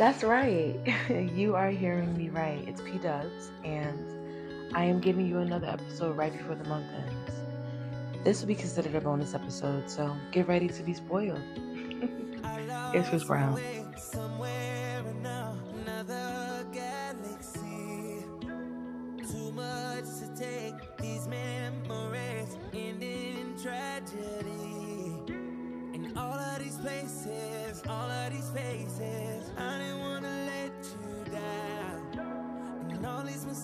That's right. you are hearing me right. It's P Dubs, and I am giving you another episode right before the month ends. This will be considered a bonus episode, so get ready to be spoiled. it's Chris Brown. places,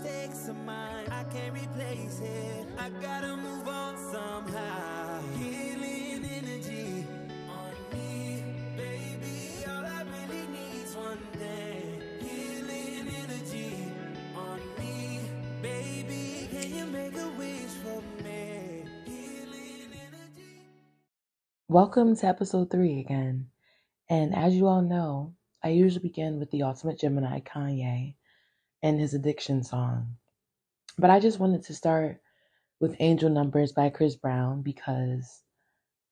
mistakes of mine, I can't replace it. I gotta move on somehow. Healing energy on me, baby. All I really need's one thing. Healing energy on me, baby. Can you make a wish for me? Welcome to episode three again. And as you all know, I usually begin with the ultimate Gemini, Kanye, and his addiction song. But I just wanted to start with Angel Numbers by Chris Brown because,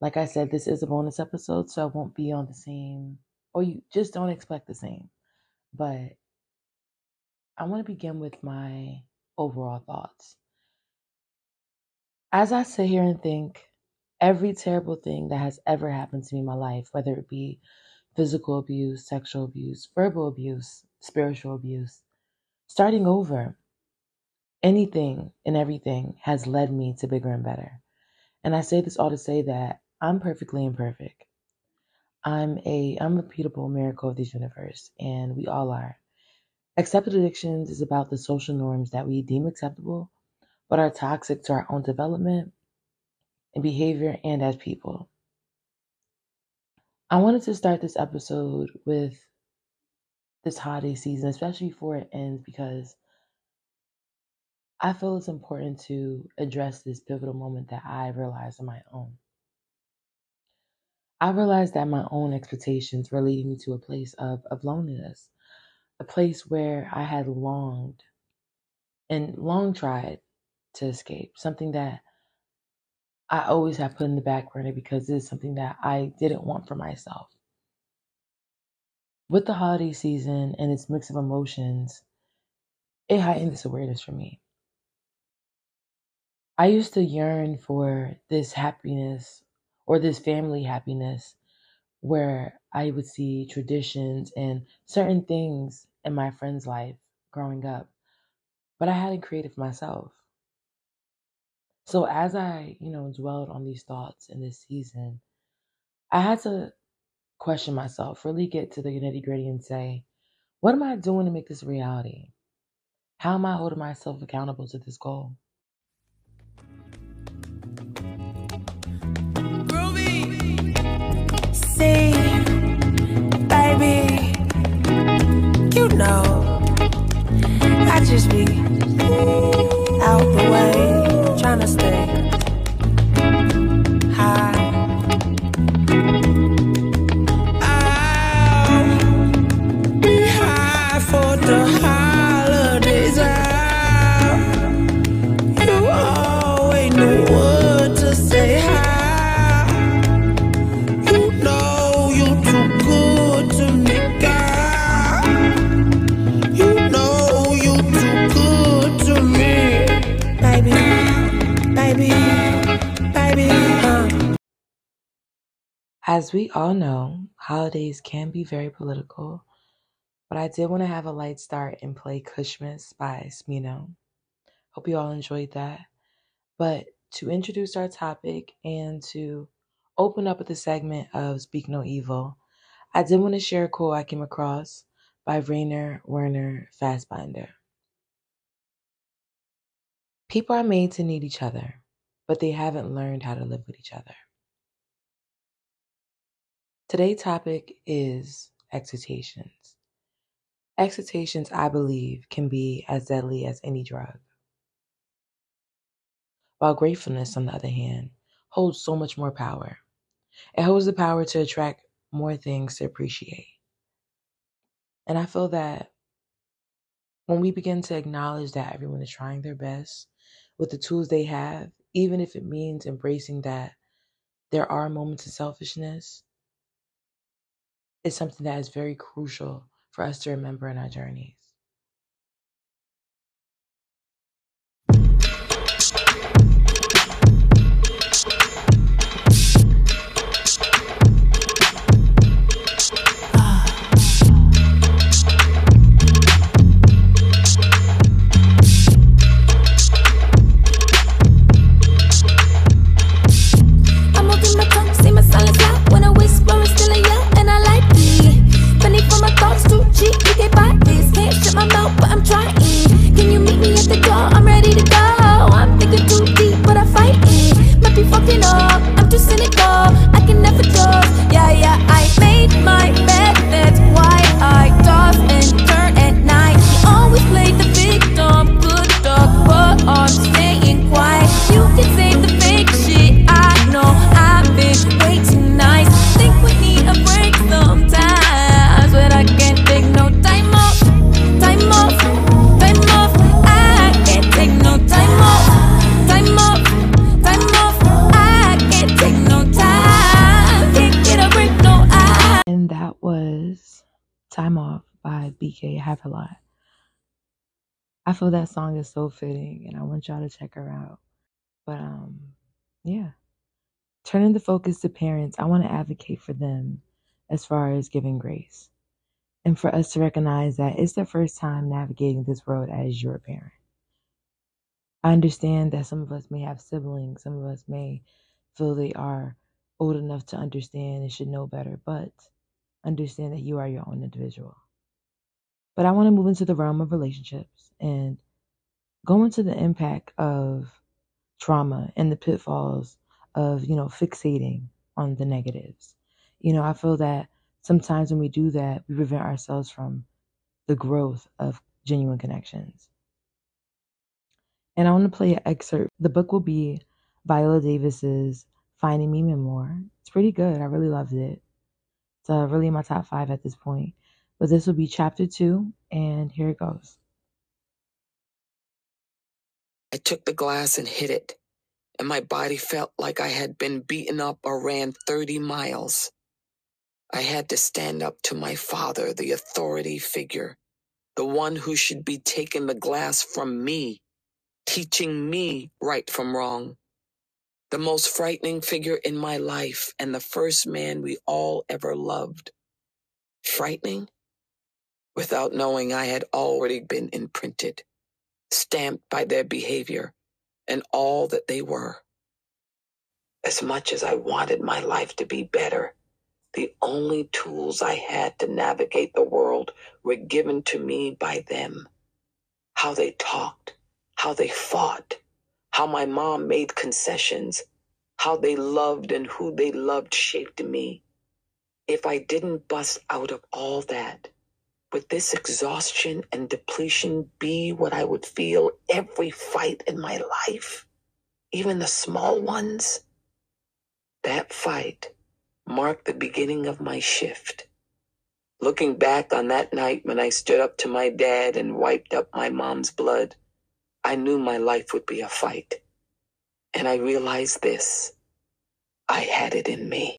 like I said, this is a bonus episode, so I won't be on the same, or you just don't expect the same. But I want to begin with my overall thoughts. As I sit here and think, every terrible thing that has ever happened to me in my life, whether it be physical abuse, sexual abuse, verbal abuse, spiritual abuse, starting over, anything and everything has led me to bigger and better. And I say this all to say that I'm perfectly imperfect. I'm a unrepeatable miracle of this universe, and we all are. Accepted addictions is about the social norms that we deem acceptable, but are toxic to our own development and behavior and as people. I wanted to start this episode with this holiday season, especially before it ends, because I feel it's important to address this pivotal moment that I realized on my own. I realized that my own expectations were leading me to a place of, of loneliness, a place where I had longed and long tried to escape, something that I always have put in the back burner because it is something that I didn't want for myself. With the holiday season and its mix of emotions, it heightened this awareness for me. I used to yearn for this happiness or this family happiness where I would see traditions and certain things in my friend's life growing up, but I hadn't created for myself. So as I, you know, dwelled on these thoughts in this season, I had to question myself, really get to the nitty gritty and say, what am I doing to make this a reality? How am I holding myself accountable to this goal? Groovy. See, baby, you know, I just be out the way, trying to stay As we all know, holidays can be very political, but I did want to have a light start and play Cushmas by Smino. Hope you all enjoyed that. But to introduce our topic and to open up with the segment of Speak No Evil, I did want to share a quote I came across by Rainer Werner Fassbinder. People are made to need each other, but they haven't learned how to live with each other. Today's topic is excitations. Excitations, I believe, can be as deadly as any drug. While gratefulness, on the other hand, holds so much more power. It holds the power to attract more things to appreciate. And I feel that when we begin to acknowledge that everyone is trying their best with the tools they have, even if it means embracing that there are moments of selfishness, is something that is very crucial for us to remember in our journeys. My mouth, but I'm trying. Can you meet me at the door? I'm ready to go. I'm thinking too deep, but I fight it. Might be fucking up, I'm too cynical. I can never trust. Yeah, yeah, I made my by BK Lot. I feel that song is so fitting and I want y'all to check her out. But um yeah. Turning the focus to parents, I want to advocate for them as far as giving grace. And for us to recognize that it's their first time navigating this world as your parent. I understand that some of us may have siblings, some of us may feel they are old enough to understand and should know better, but understand that you are your own individual. But I want to move into the realm of relationships and go into the impact of trauma and the pitfalls of, you know, fixating on the negatives. You know, I feel that sometimes when we do that, we prevent ourselves from the growth of genuine connections. And I want to play an excerpt. The book will be Viola Davis's Finding Me Memoir. It's pretty good. I really loved it. It's uh, really in my top five at this point. But this will be chapter two, and here it goes. I took the glass and hit it, and my body felt like I had been beaten up or ran 30 miles. I had to stand up to my father, the authority figure, the one who should be taking the glass from me, teaching me right from wrong. The most frightening figure in my life and the first man we all ever loved. Frightening? Without knowing I had already been imprinted stamped by their behavior and all that they were. As much as I wanted my life to be better, the only tools I had to navigate the world were given to me by them. How they talked, how they fought, how my mom made concessions, how they loved and who they loved shaped me. If I didn't bust out of all that, would this exhaustion and depletion be what I would feel every fight in my life? Even the small ones? That fight marked the beginning of my shift. Looking back on that night when I stood up to my dad and wiped up my mom's blood, I knew my life would be a fight. And I realized this I had it in me.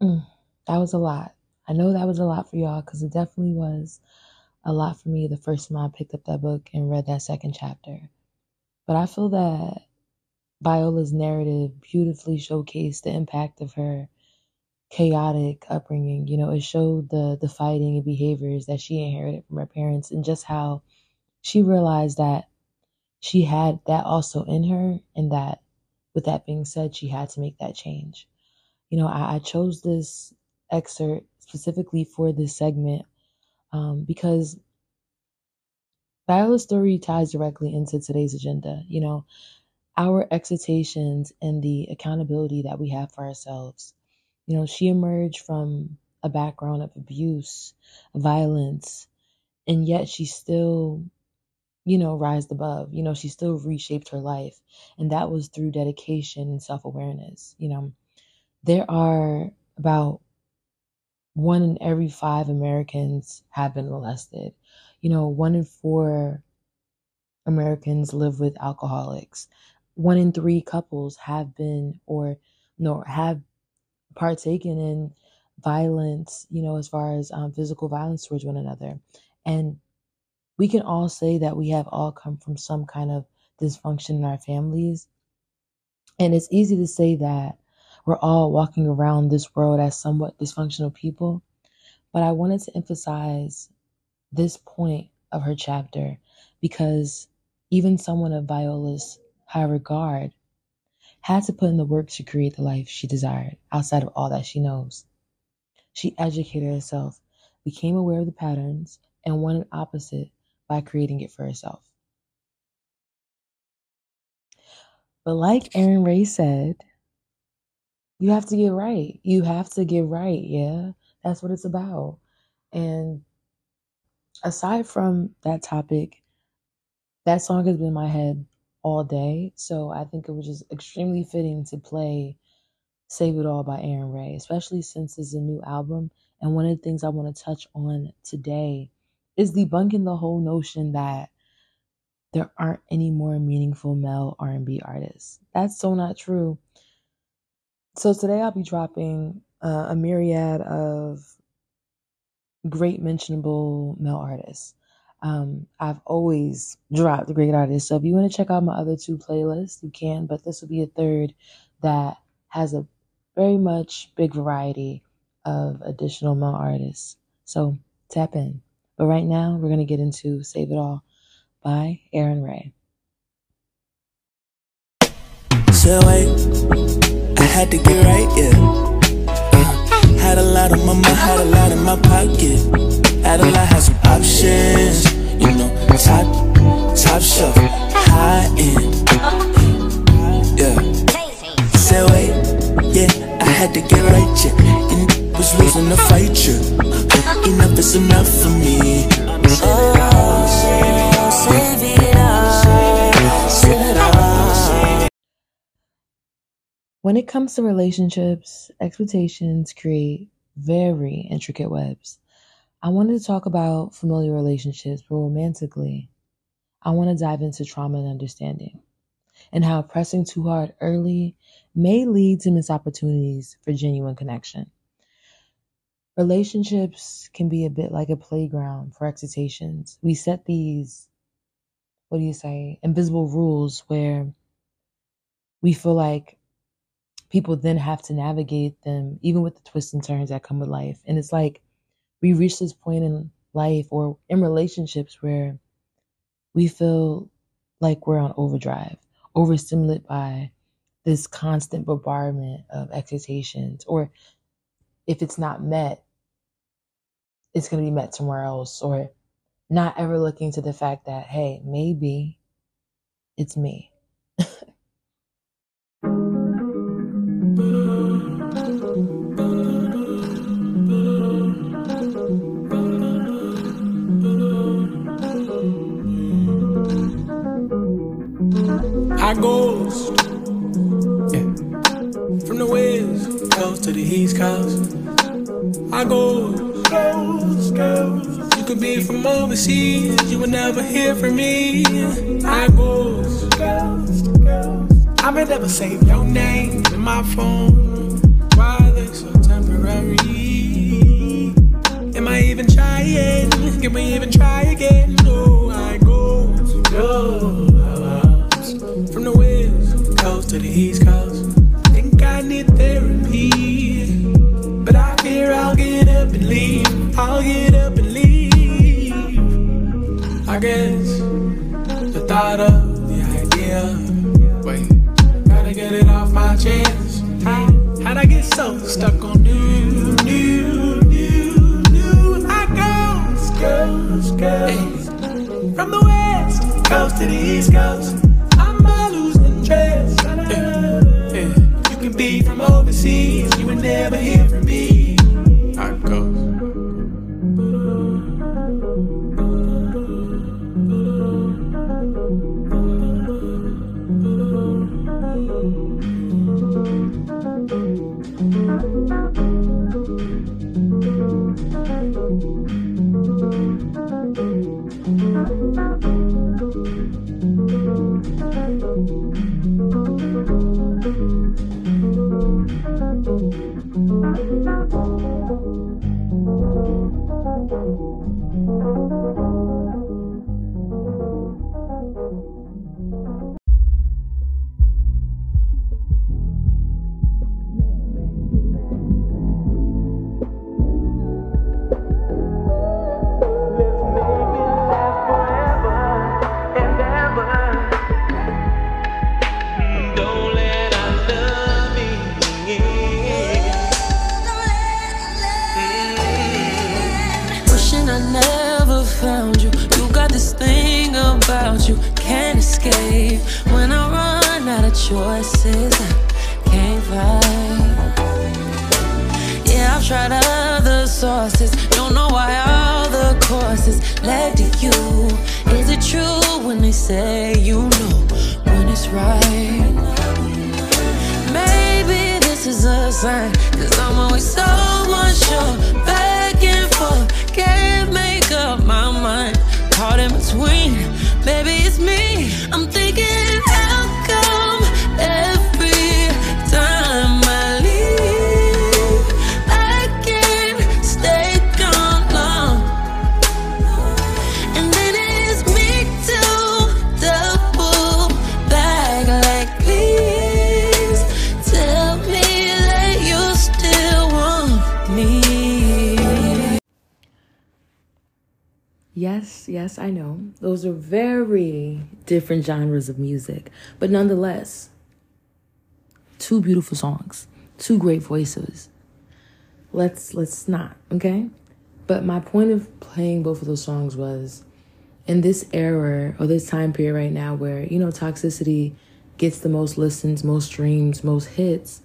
Mm, that was a lot. I know that was a lot for y'all because it definitely was a lot for me the first time I picked up that book and read that second chapter. But I feel that Viola's narrative beautifully showcased the impact of her chaotic upbringing. You know, it showed the the fighting and behaviors that she inherited from her parents and just how she realized that she had that also in her and that with that being said, she had to make that change. You know, I, I chose this excerpt specifically for this segment um, because Viola's story ties directly into today's agenda. You know, our excitations and the accountability that we have for ourselves. You know, she emerged from a background of abuse, violence, and yet she still, you know, rised above. You know, she still reshaped her life. And that was through dedication and self awareness. You know, there are about one in every five Americans have been molested. You know, one in four Americans live with alcoholics. One in three couples have been or no have partaken in violence, you know, as far as um, physical violence towards one another. And we can all say that we have all come from some kind of dysfunction in our families. And it's easy to say that we're all walking around this world as somewhat dysfunctional people. But I wanted to emphasize this point of her chapter because even someone of Viola's high regard had to put in the work to create the life she desired outside of all that she knows. She educated herself, became aware of the patterns, and wanted opposite by creating it for herself. But like Arin Ray said, you have to get right. You have to get right. Yeah, that's what it's about. And aside from that topic, that song has been in my head all day. So I think it was just extremely fitting to play Save It All by Arin Ray, especially since it's a new album. And one of the things I want to touch on today is debunking the whole notion that there aren't any more meaningful male R&B artists. That's so not true. So today I'll be dropping uh, a myriad of great mentionable male artists. Um, I've always dropped great artists. So if you want to check out my other two playlists, you can, but this will be a third that has a very much big variety of additional male artists. So tap in. But right now, we're going to get into Save It All by Arin Ray. So had to get right, yeah. Uh, had a lot on my mind, had a lot in my pocket. Had a lot, had some options, you know, top, top shelf, high end. Yeah. Say wait, yeah, I had to get right, yeah. And was losing the fight, yeah. Enough is enough for me. Oh, save When it comes to relationships, expectations create very intricate webs. I wanted to talk about familiar relationships, but romantically, I want to dive into trauma and understanding and how pressing too hard early may lead to missed opportunities for genuine connection. Relationships can be a bit like a playground for excitations. We set these, what do you say, invisible rules where we feel like people then have to navigate them, even with the twists and turns that come with life. And it's like we reach this point in life or in relationships where we feel like we're on overdrive, overstimulated by this constant bombardment of expectations, or if it's not met, it's going to be met somewhere else, or not ever looking to the fact that, hey, maybe it's me. I ghost. Yeah. From the west coast to the east coast. I ghost. Ghost, ghost. You could be from overseas, you would never hear from me. I ghost. Ghost, ghost. I may never save your name in my phone. I'm always so unsure. Back and forth, can't make up my mind. Caught in between, maybe it's me. I'm thinking, Yes, I know. Those are very different genres of music, but nonetheless, two beautiful songs, two great voices. Let's let's not, okay? But my point of playing both of those songs was in this era or this time period right now where, you know, toxicity gets the most listens, most streams, most hits.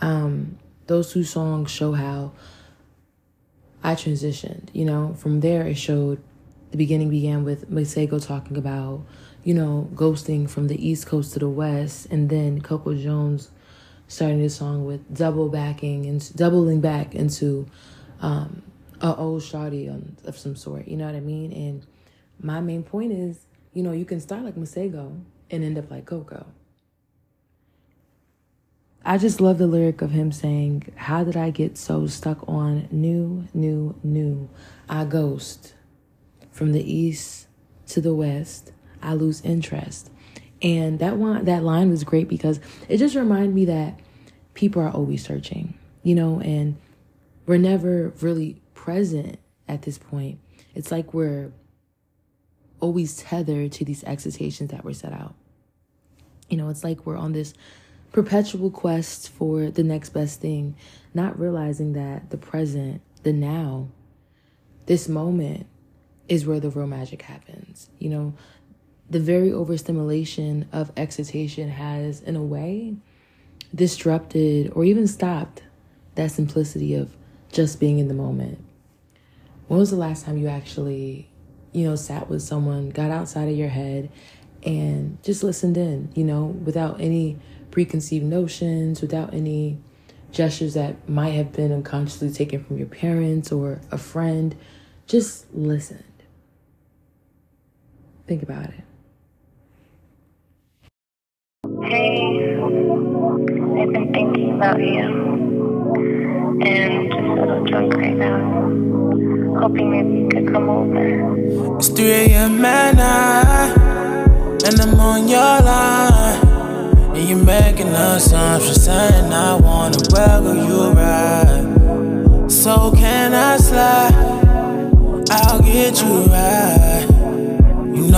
Um, those two songs show how I transitioned, you know. From there, it showed the beginning began with Masego talking about, you know, ghosting from the East Coast to the West, and then Coco Jones starting the song with double backing and doubling back into um, a old shawty on, of some sort. You know what I mean? And my main point is, you know, you can start like Masego and end up like Coco. I just love the lyric of him saying, How did I get so stuck on new, new, new? I ghost. From the east to the west, I lose interest. And that one that line was great because it just reminded me that people are always searching, you know, and we're never really present at this point. It's like we're always tethered to these excitations that were set out. You know, it's like we're on this perpetual quest for the next best thing, not realizing that the present, the now, this moment is where the real magic happens. You know, the very overstimulation of excitation has, in a way, disrupted or even stopped that simplicity of just being in the moment. When was the last time you actually, you know, sat with someone, got outside of your head, and just listened in, you know, without any preconceived notions, without any gestures that might have been unconsciously taken from your parents or a friend? Just listened. Think about it. Hey, I've been thinking about you. And just a little drunk right now. Hoping maybe you could come over. It's 3 a.m. at night, and I'm on your line. And you're making assumptions, saying I wanna welcome you right. So can I slide? I'll get you right.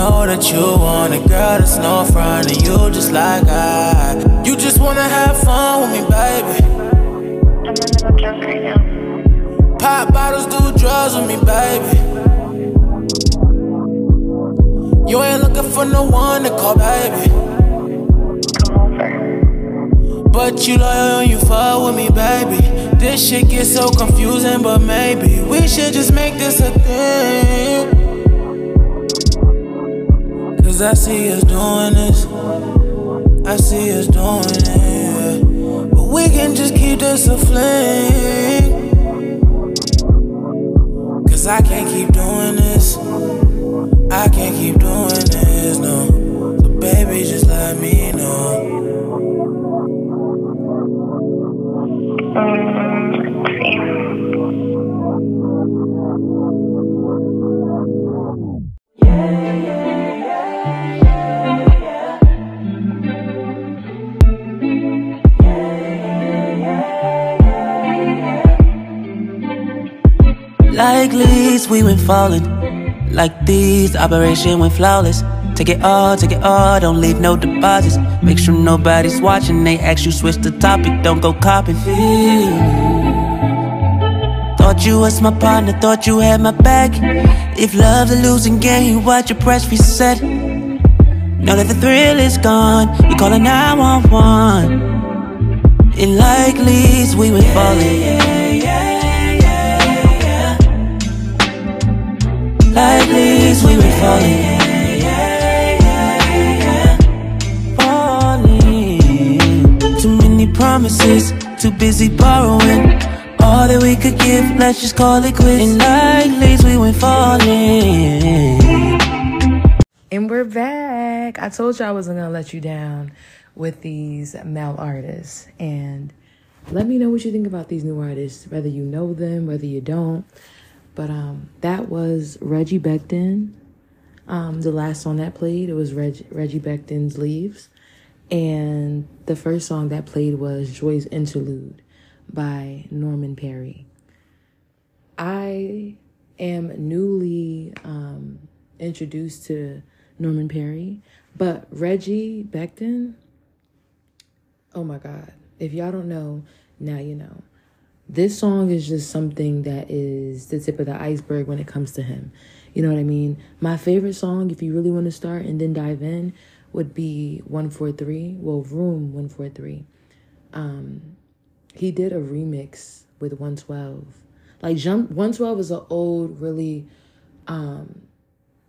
Know that you want a girl that's no front, and you just like I. You just wanna have fun with me, baby. I'm drunk right now. Pop bottles, do drugs with me, baby. You ain't looking for no one to call, baby. Come over. But you loyal and you fuck with me, baby. This shit gets so confusing, but maybe we should just make this a thing. Cause I see us doing this. I see us doing it. But we can just keep this a fling. Cause I can't keep doing this. I can't keep doing this, no. So baby, just let me know. Mm. We went falling. Like these, operation went flawless. Take it all, take it all, don't leave no deposits. Make sure nobody's watching, they ask you switch the topic, don't go copying. Thought you was my partner, thought you had my back. If love's a losing game, watch your press reset. Now that the thrill is gone, you call it 911. And like leaves, we went falling. Like leaves, we were falling. Falling. Too many promises, too busy borrowing. All that we could give, let's just call it quits. And like leaves, we went falling. And we're back. I told you I wasn't gonna let you down with these male artists. And let me know what you think about these new artists, whether you know them, whether you don't. But um, that was Reggie Becton. Um, the last song that played, it was Reg- Reggie Becton's Leaves. And the first song that played was Joy's Interlude by Norman Perry. I am newly um, introduced to Norman Perry, but Reggie Becton, oh my God. If y'all don't know, now you know. This song is just something that is the tip of the iceberg when it comes to him. You know what I mean? My favorite song, if you really want to start and then dive in, would be 143. Well, Room 143. Um, he did a remix with 112. Like Jump 112 is an old, really um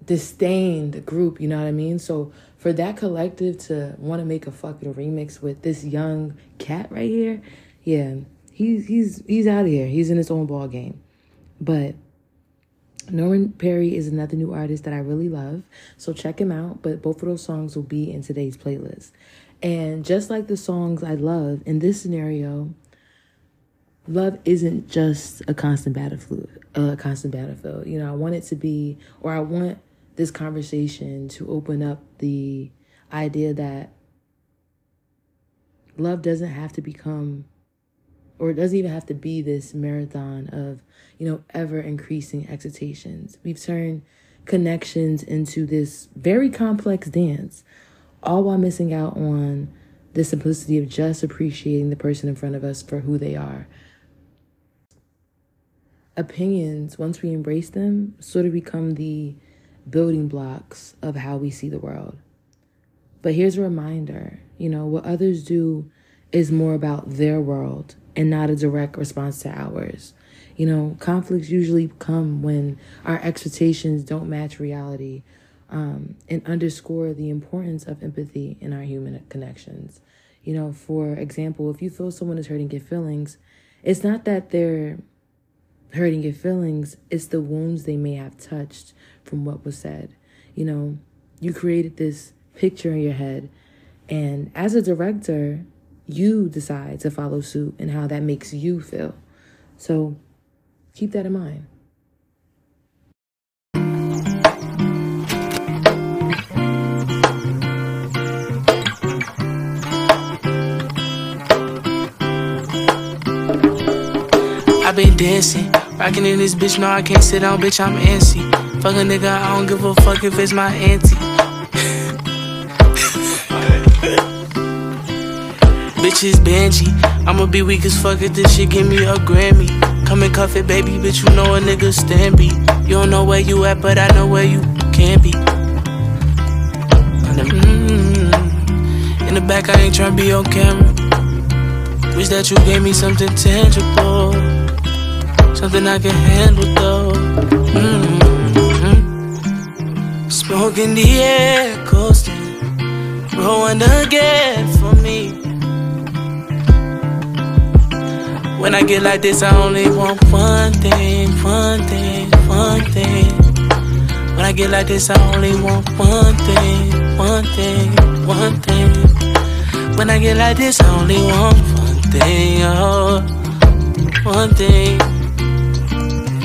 disdained group, you know what I mean? So for that collective to want to make a fucking remix with this young cat right here, yeah, he's he's he's out of here. He's in his own ball game. But Norman Perry is another new artist that I really love. So check him out. But both of those songs will be in today's playlist. And just like the songs I love, in this scenario, love isn't just a constant battlefield. Uh, a constant battlefield. You know, I want it to be, or I want this conversation to open up the idea that love doesn't have to become or it doesn't even have to be this marathon of, you know, ever increasing excitations. We've turned connections into this very complex dance, all while missing out on the simplicity of just appreciating the person in front of us for who they are. Opinions, once we embrace them, sort of become the building blocks of how we see the world. But here's a reminder you know, what others do is more about their world and not a direct response to ours. You know, conflicts usually come when our expectations don't match reality um, and underscore the importance of empathy in our human connections. You know, for example, if you feel someone is hurting your feelings, it's not that they're hurting your feelings, it's the wounds they may have touched from what was said. You know, you created this picture in your head, and as a director, you decide to follow suit and how that makes you feel. So keep that in mind. I've been dancing, rocking in this bitch. No, I can't sit down, bitch. I'm antsy. Fuck a nigga, I don't give a fuck if it's my auntie. Bitch is Benji. I'ma be weak as fuck if this shit give me a Grammy. Come and cuff it, baby, bitch. You know a nigga stand be. You don't know where you at, but I know where you can be. Mm, in the back, I ain't tryna be on camera. Wish that you gave me something tangible. Something I can handle though. Mm-hmm. The air, coasting. Rolling again for me. When I get like this, I only want one thing, one thing, one thing. When I get like this, I only want one thing, one thing, one thing. When I get like this, I only want one thing, oh, one thing.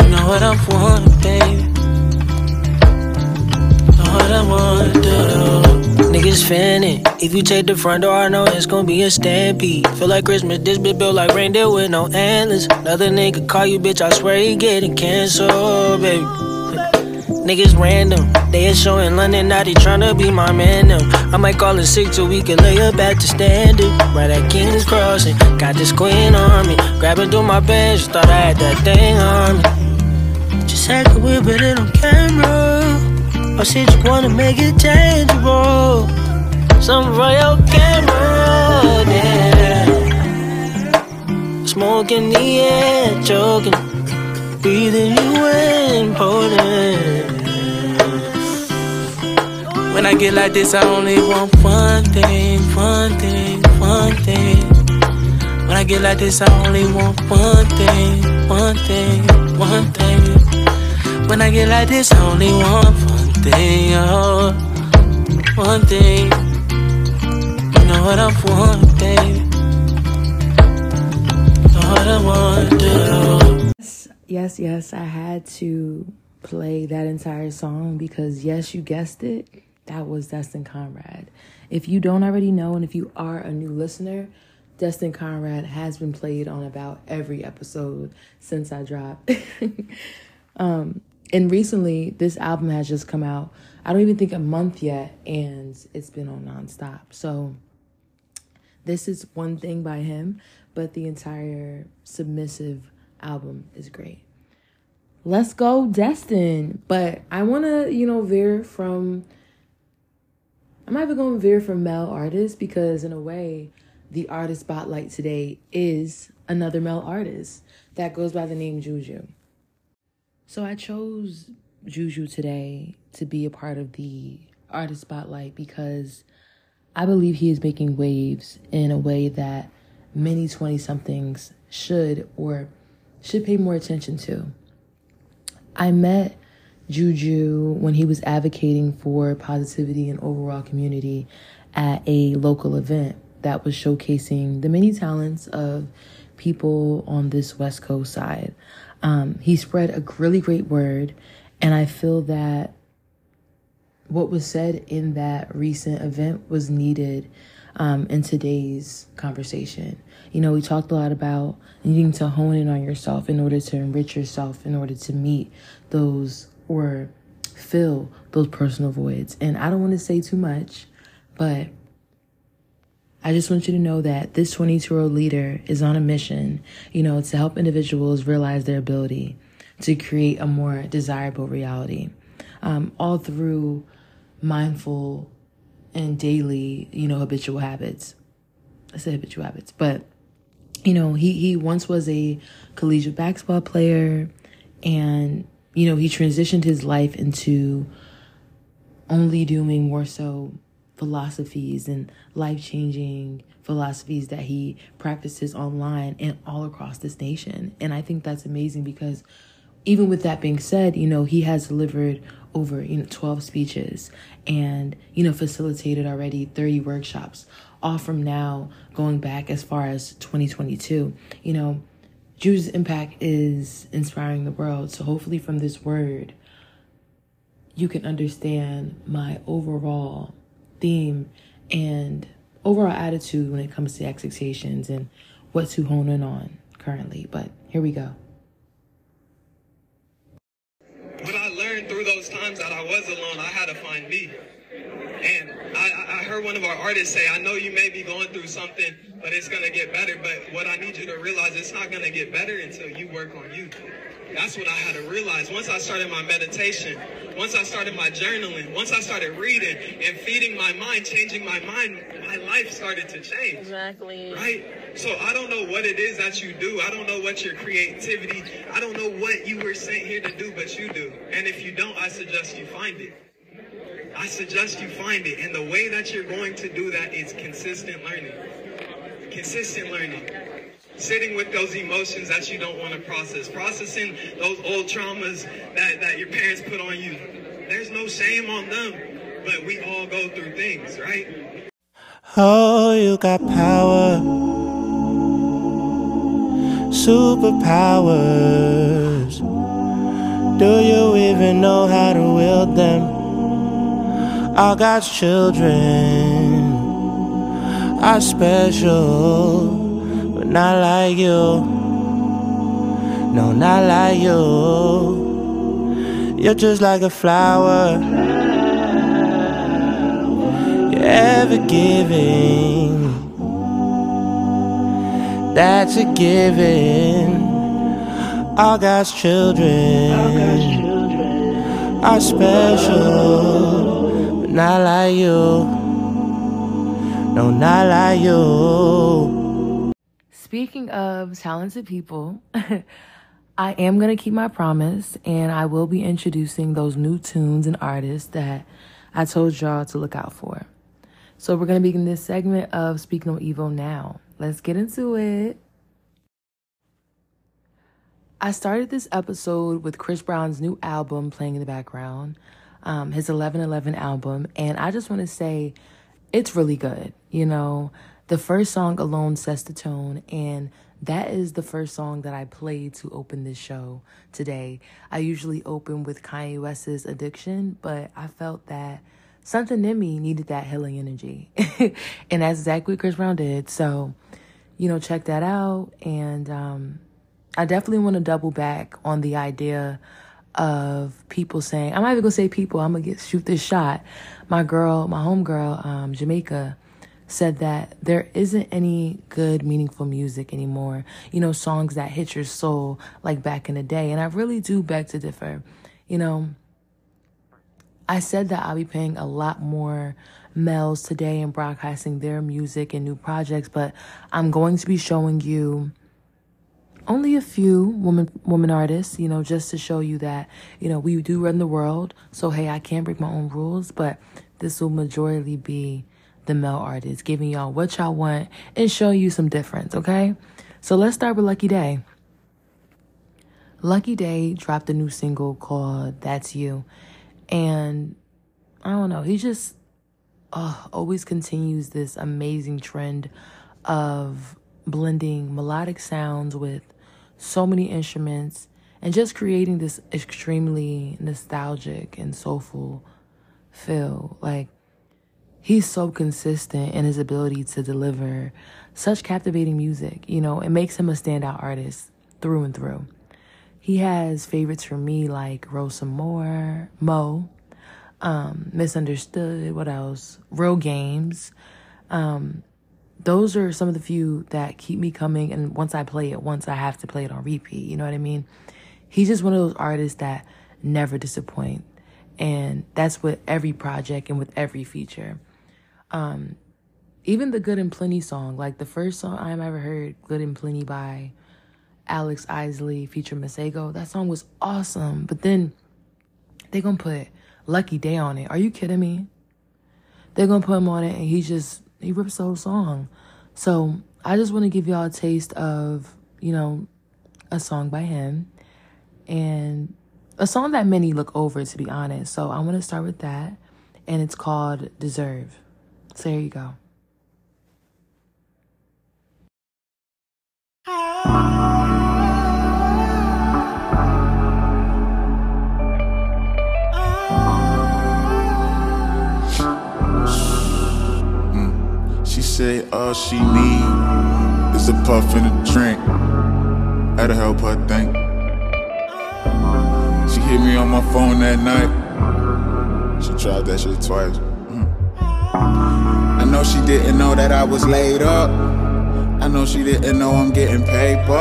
You know what I want, baby. Know what I want, do. Is. If you take the front door, I know it's gonna be a stampede. Feel like Christmas, this bitch built like reindeer with no antlers. Another nigga call you, bitch, I swear he getting canceled, baby. Niggas random, they a show in London, now they tryna be my man. Now. I might call it sick so we can lay up at the standard. Right at King's Crossing, got this queen on me. Grabbing through my bench, thought I had that thing on me. Just had to whip it on camera. I said you wanna make it tangible. For your camera, yeah. Smoking the air, choking, breathing you in, potent. When I get like this, I only want one thing, one thing, one thing. When I get like this, I only want one thing, one thing, one thing. When I get like this, I only want one thing, oh, one thing. Know what I want, baby. I want do. Yes, yes, I had to play that entire song because, yes, you guessed it, that was Destin Conrad. If you don't already know, and if you are a new listener, Destin Conrad has been played on about every episode since I dropped. um, and recently, this album has just come out. I don't even think a month yet, and it's been on nonstop. So, this is one thing by him, but the entire submissive album is great. Let's go, Destin. But I want to, you know, veer from. I might be going to veer from male artists because, in a way, the artist spotlight today is another male artist that goes by the name Juju. So I chose Juju today to be a part of the artist spotlight because I believe he is making waves in a way that many 20 somethings should or should pay more attention to. I met Juju when he was advocating for positivity and overall community at a local event that was showcasing the many talents of people on this West Coast side. Um, he spread a really great word, and I feel that what was said in that recent event was needed um, in today's conversation. You know, we talked a lot about needing to hone in on yourself in order to enrich yourself, in order to meet those or fill those personal voids. And I don't want to say too much, but I just want you to know that this 22 year old leader is on a mission, you know, to help individuals realize their ability to create a more desirable reality. Um, all through mindful and daily, you know, habitual habits. I say habitual habits, but you know, he he once was a collegiate basketball player and you know, he transitioned his life into only doing more so philosophies and life changing philosophies that he practices online and all across this nation. And I think that's amazing because even with that being said, you know, he has delivered over, you know, 12 speeches and, you know, facilitated already 30 workshops, all from now going back as far as 2022. You know, Juju's impact is inspiring the world. So hopefully from this word, you can understand my overall theme and overall attitude when it comes to expectations and what to hone in on currently. But here we go. What I learned through those times that I was alone, I had to find me. And I, I heard one of our artists say, I know you may be going through something, but it's going to get better. But what I need you to realize, it's not going to get better until you work on you. That's what I had to realize. Once I started my meditation, once I started my journaling, once I started reading and feeding my mind, changing my mind, my life started to change. Exactly. Right? So I don't know what it is that you do. I don't know what your creativity, I don't know what you were sent here to do, but you do. And if you don't, I suggest you find it. I suggest you find it. And the way that you're going to do that is consistent learning. Consistent learning sitting with those emotions that you don't want to process, processing those old traumas that, that your parents put on you. There's no shame on them, but we all go through things, right? Oh, you got power, superpowers. Do you even know how to wield them? All God's children are special, but not like you. No, not like you. You're just like a flower. You're ever giving. That's a given. All God's children are special, but not like you. No, not like you. Speaking of talented people, I am going to keep my promise and I will be introducing those new tunes and artists that I told y'all to look out for. So we're going to begin this segment of Speak No Evil now. Let's get into it. I started this episode with Chris Brown's new album playing in the background, um, his 1111 album, and I just want to say it's really good. You know, the first song alone sets the tone, and that is the first song that I played to open this show today. I usually open with Kanye West's Addiction, but I felt that something in me needed that healing energy. and that's exactly what Chris Brown did. So, you know, check that out. And um, I definitely want to double back on the idea of people saying, I'm not even going to say people, I'm going to get shoot this shot. My girl, my homegirl, um, Jamaica, said that there isn't any good, meaningful music anymore. You know, songs that hit your soul like back in the day. And I really do beg to differ. You know, I said that I'll be paying a lot more males today and broadcasting their music and new projects, but I'm going to be showing you only a few woman woman artists, you know, just to show you that, you know, we do run the world. So hey, I can't break my own rules, but this will majorly be the male artists, giving y'all what y'all want and show you some difference, okay? So let's start with Lucky Daye. Lucky Daye dropped a new single called That's You. And I don't know, he just uh, always continues this amazing trend of blending melodic sounds with so many instruments and just creating this extremely nostalgic and soulful feel. Like, he's so consistent in his ability to deliver such captivating music. You know, it makes him a standout artist through and through. He has favorites for me like Rosa Moore, Mo, um, Misunderstood, what else? Real Games. Um, those are some of the few that keep me coming. And once I play it, once I have to play it on repeat, you know what I mean? He's just one of those artists that never disappoint. And that's with every project and with every feature. Um, even the Good and Plenty song, like the first song I ever heard, Good and Plenty by Alex Isley featuring Masego, that song was awesome. But then they gonna put Lucky Daye on it. Are you kidding me? They're gonna put him on it and he just he rips the whole song. So I just want to give y'all a taste of, you know, a song by him and a song that many look over to be honest. So I want to start with that and it's called Deserve. So here you go. She all she need is a puff and a drink. That'll help her think. She hit me on my phone that night. She tried that shit twice. Mm. I know she didn't know that I was laid up. I know she didn't know I'm getting paper.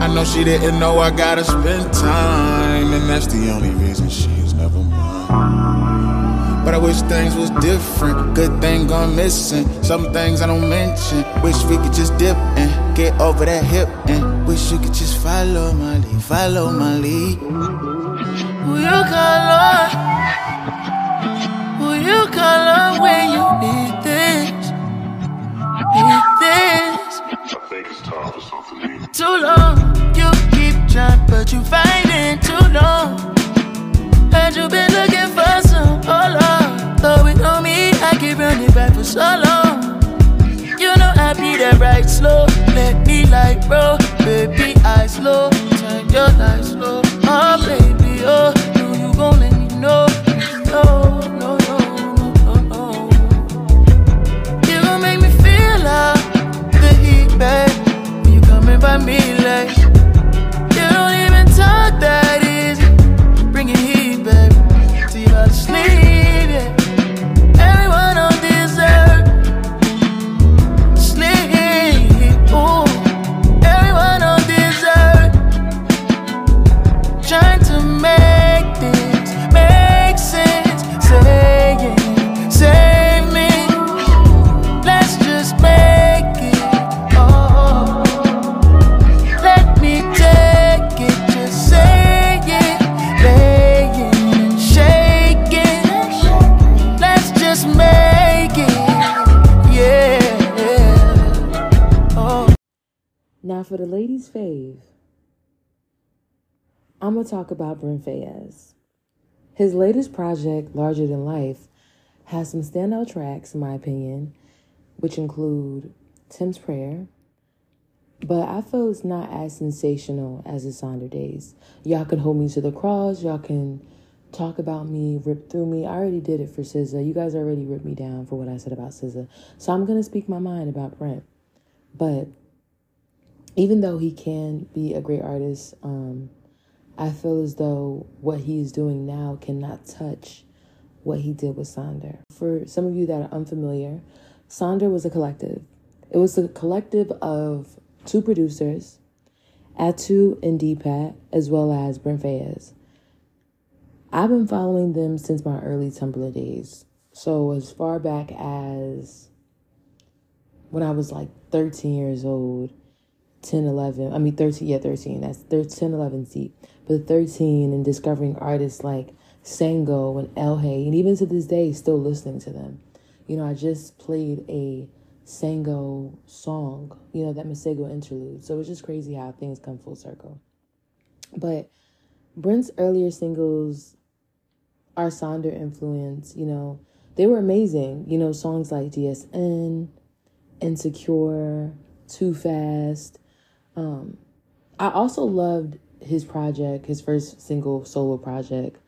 I know she didn't know I gotta spend time, and that's the only reason she's never mine. But I wish things was different. Good thing gone missing. Some things I don't mention. Wish we could just dip and get over that hip. And wish you could just follow my lead, follow my lead. Who you call on? Who you call on when you need this? Need this? Too long, you keep trying, but you fighting too long. Had you been looking for some? Oh been back for so long. You know I be there right slow. Let me like bro, baby, I slow. Turn your life slow. Oh baby, oh, do you gon' let me know? No, no, no, no, no, no. You gon' make me feel out the heat, babe. When you coming by me like. D's fave, I'm going to talk about Brent Faiyaz. His latest project, Larger Than Life, has some standout tracks, in my opinion, which include Tim's Prayer, but I feel it's not as sensational as the Sonder days. Y'all can hold me to the cross, y'all can talk about me, rip through me. I already did it for SZA. You guys already ripped me down for what I said about SZA. So I'm going to speak my mind about Brent. But even though he can be a great artist, um, I feel as though what he is doing now cannot touch what he did with Sonder. For some of you that are unfamiliar, Sonder was a collective. It was a collective of two producers, Atu and D-Pat, as well as Brent Faiyaz. I've been following them since my early Tumblr days. So as far back as when I was like 13 years old, 10, 11, I mean 13, yeah, 13, that's 10, 11 seat. But 13 and discovering artists like Sango and Elhae, and even to this day, still listening to them. You know, I just played a Sango song, you know, that Masego interlude. So it's just crazy how things come full circle. But Brent's earlier singles are Sonder influence, you know, they were amazing. You know, songs like DSN, Insecure, Too Fast. Um, I also loved his project, his first single solo project,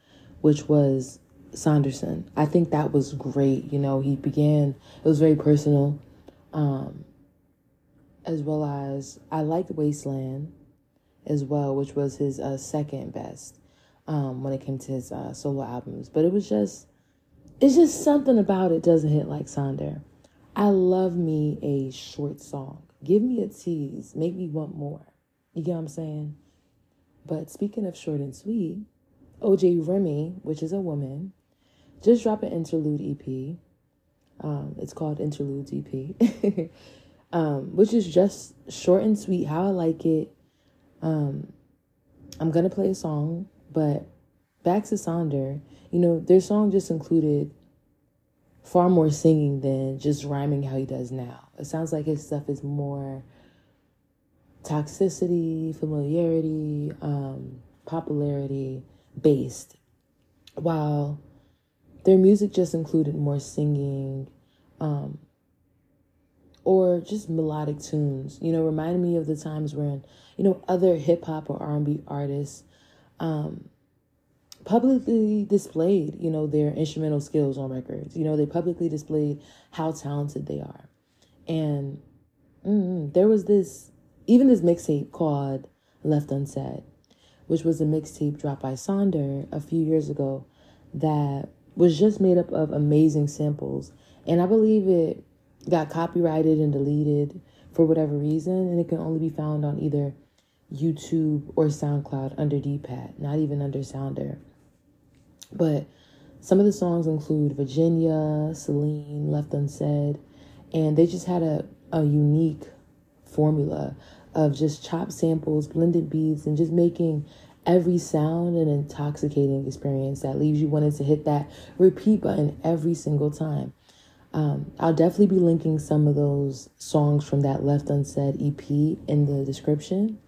which was Sonder Son. I think that was great. You know, he began, it was very personal. Um, as well as I liked Wasteland as well, which was his uh, second best um, when it came to his uh, solo albums. But it was just, it's just something about it doesn't hit like Sonder. I love me a short song. Give me a tease. Make me want more. You get what I'm saying? But speaking of short and sweet, Ojerime, which is a woman, just dropped an interlude EP. Um, it's called Interludes EP, um, which is just short and sweet, how I like it. Um, I'm gonna play a song, but back to Sonder, you know, their song just included far more singing than just rhyming how he does now. It sounds like his stuff is more toxicity, familiarity, um, popularity based, while their music just included more singing, um, or just melodic tunes. You know, reminded me of the times when you know other hip hop or R and B artists um, publicly displayed you know their instrumental skills on records. You know, they publicly displayed how talented they are, and mm, there was this even this mixtape called Left Unsaid, which was a mixtape dropped by Sonder a few years ago that was just made up of amazing samples. And I believe it got copyrighted and deleted for whatever reason, and it can only be found on either YouTube or SoundCloud under D-Pat, not even under Sonder. But some of the songs include Virginia, Celine, Left Unsaid, and they just had a, a unique formula of just chopped samples, blended beats, and just making every sound an intoxicating experience that leaves you wanting to hit that repeat button every single time. Um, I'll definitely be linking some of those songs from that Left Unsaid EP in the description,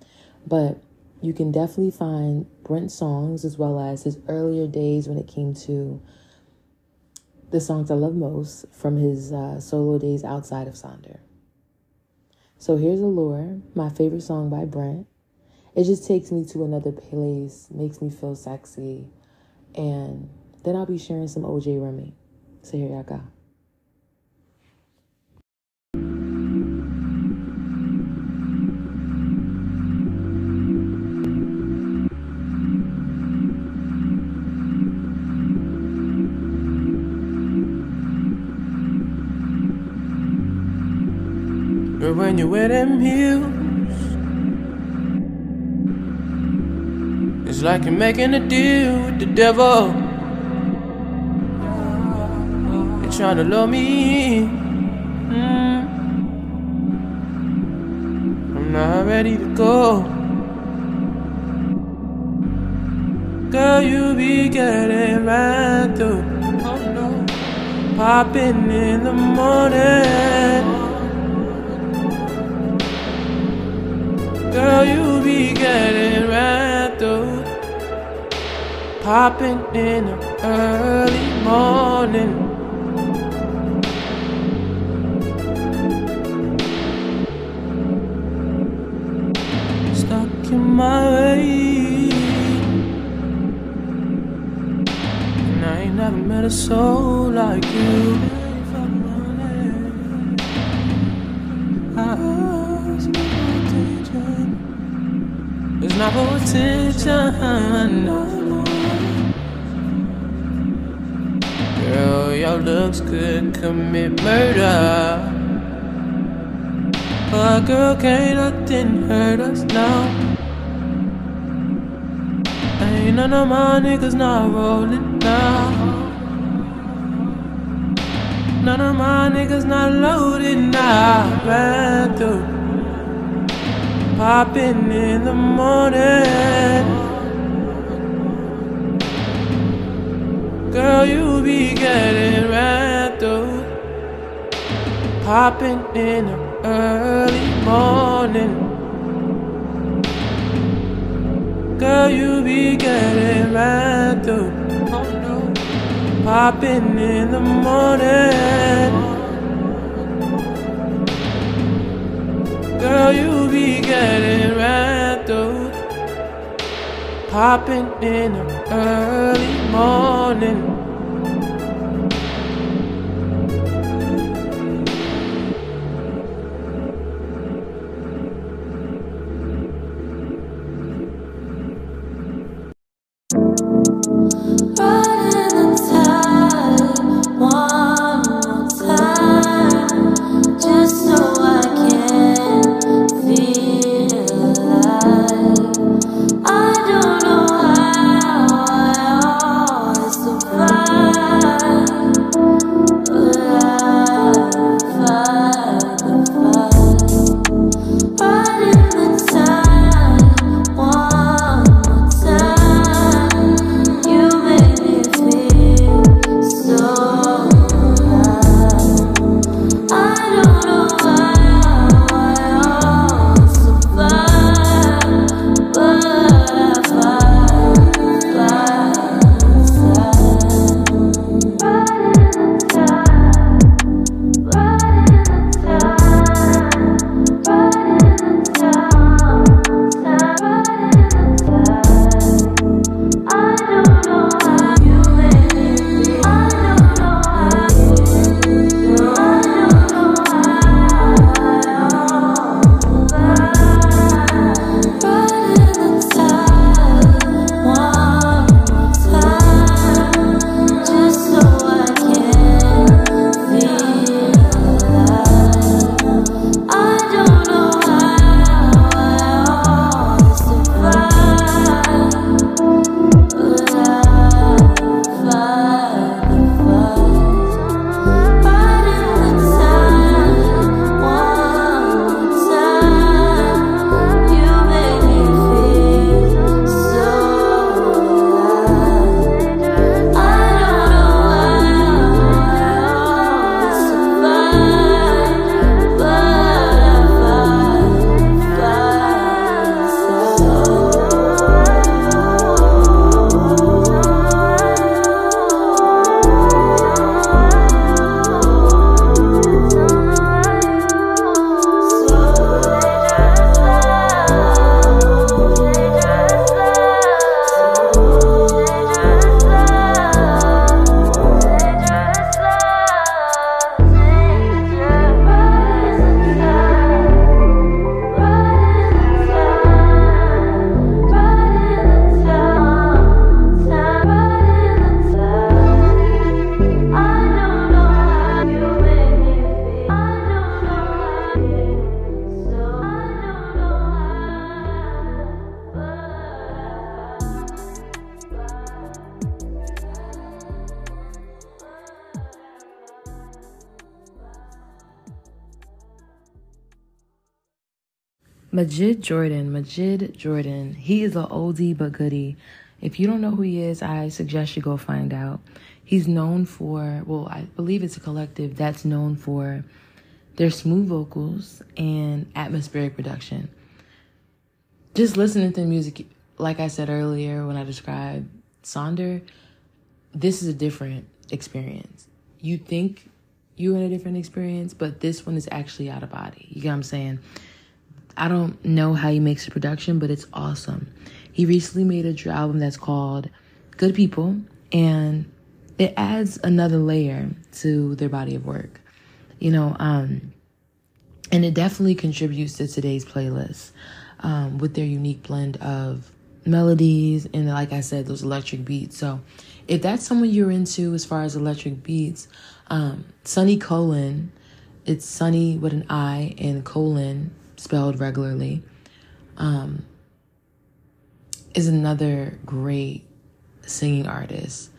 but you can definitely find Brent's songs as well as his earlier days when it came to the songs I love most from his uh, solo days outside of Sonder. So here's Allure, my favorite song by Brent. It just takes me to another place, makes me feel sexy, and then I'll be sharing some Ojerime. So here y'all go. But when you wear them heels, it's like you're making a deal with the devil. You're trying to lure me. Mm. I'm not ready to go. Girl, you be getting right through. Popping in the morning. Girl, you be getting right through. Popping in the early morning. Stuck in my way. And I ain't never met a soul like you. No more. Girl, your looks could commit murder. But girl, can't nothing hurt us now. Ain't none of my niggas not rolling now. None of my niggas not loaded now. Ran through. Popping in the morning. Girl, you be getting ran through. Popping in the early morning. Girl, you be getting through. Oh. Popping in the morning. Girl, you getting ran. Popping in the early morning. Majid Jordan, Majid Jordan. He is an oldie but goodie. If you don't know who he is, I suggest you go find out. He's known for, well, I believe it's a collective that's known for their smooth vocals and atmospheric production. just listening to the music, like I said earlier when I described Sonder, this is a different experience. You think you're in a different experience, but this one is actually out of body. You get what I'm saying? I don't know how he makes the production, but it's awesome. He recently made a album that's called Good People, and it adds another layer to their body of work. You know, um, and it definitely contributes to today's playlist um, with their unique blend of melodies and, like I said, those electric beats. So, if that's someone you're into as far as electric beats, um, Sunni Colon, it's Sunny with an I and colon spelled regularly, um, is another great singing artist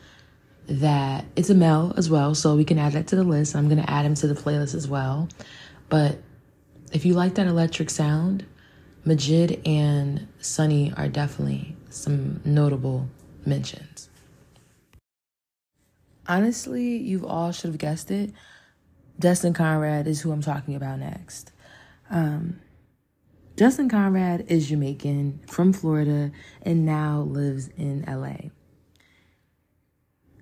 that it's a male as well, so we can add that to the list. I'm gonna add him to the playlist as well. But if you like that electric sound, Majid and Sunni are definitely some notable mentions. Honestly, you all should have guessed it. Destin Conrad is who I'm talking about next. Um, Destin Conrad is Jamaican from Florida and now lives in LA.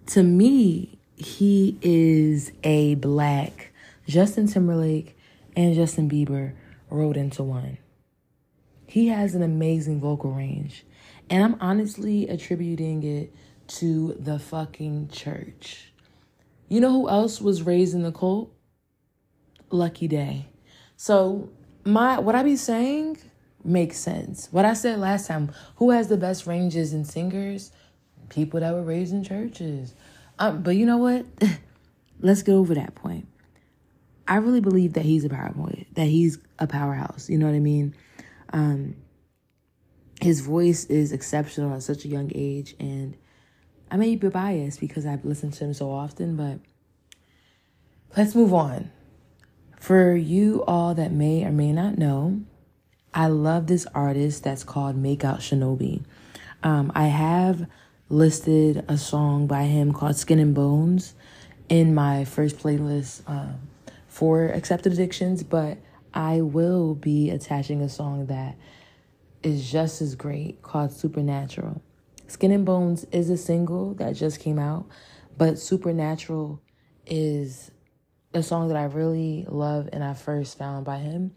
To me, he is a black Justin Timberlake and Justin Bieber rolled into one. He has an amazing vocal range, and I'm honestly attributing it to the fucking church. You know who else was raised in the cult? Lucky Daye. So my what I be saying makes sense. What I said last time, who has the best ranges in singers? People that were raised in churches. Um, but you know what? Let's get over that point. I really believe that he's a power boy, that he's a powerhouse. You know what I mean? Um, his voice is exceptional at such a young age, and I may be biased because I've listened to him so often, but let's move on. For you all that may or may not know, I love this artist that's called Makeout Shinobi. Um, I have listed a song by him called Skin and Bones in my first playlist um, for accepted addictions, but I will be attaching a song that is just as great called Supernatural. Skin and Bones is a single that just came out, but Supernatural is a song that I really love and I first found by him.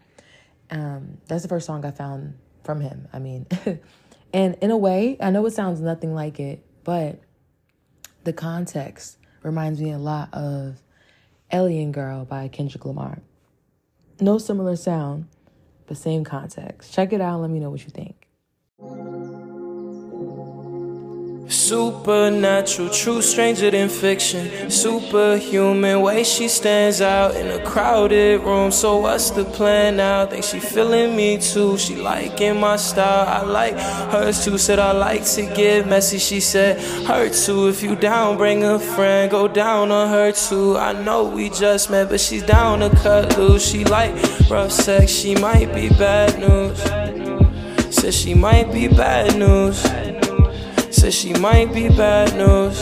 Um, that's the first song I found from him. I mean, and in a way, I know it sounds nothing like it, but the context reminds me a lot of Alien Girl by Kendrick Lamar. No similar sound, but same context. Check it out let me know what you think. Supernatural, true stranger than fiction. Superhuman way she stands out in a crowded room. So what's the plan now? Think she feeling me too. She liking my style. I like hers too. Said I like to get messy. She said her too. If you down, bring a friend. Go down on her too. I know we just met, but she's down to cut loose. She like rough sex. She might be bad news. Said she might be bad news. Said she might be bad news.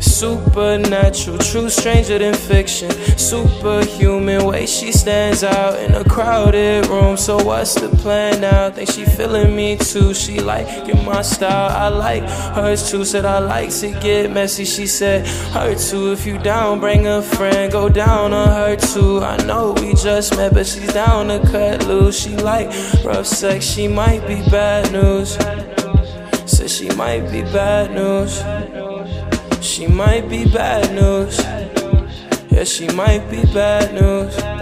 Supernatural, true stranger than fiction. Superhuman way she stands out in a crowded room. So what's the plan now? Think she feeling me too. She like in my style, I like hers too. Said I like to get messy. She said her too. If you down, bring a friend. Go down on her too. I know we just met, but she's down to cut loose. She like rough sex. She might be bad news. Said she might be bad news. She might be bad news. Yeah, she might be bad news.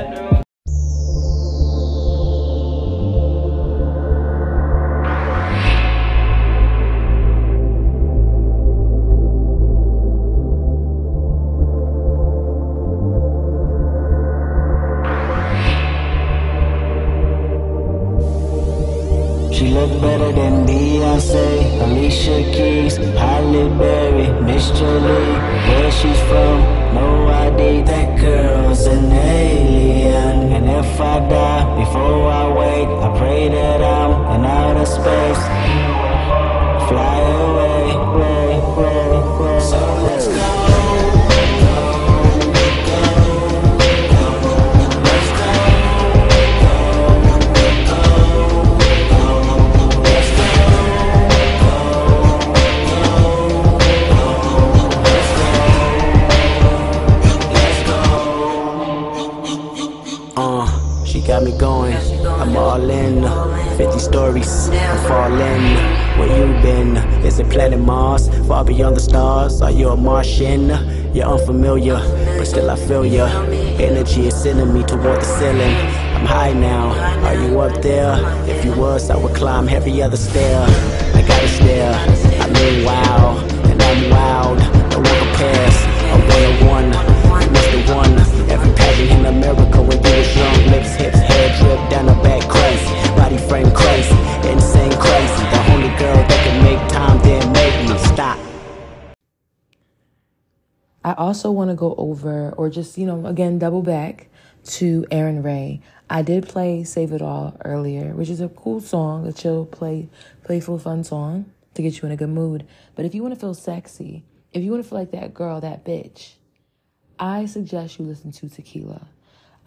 Or just, you know, again, double back to Arin Ray. I did play Save It All earlier, which is a cool song, a chill, play, playful, fun song to get you in a good mood. But if you want to feel sexy, if you want to feel like that girl, that bitch, I suggest you listen to Tequila.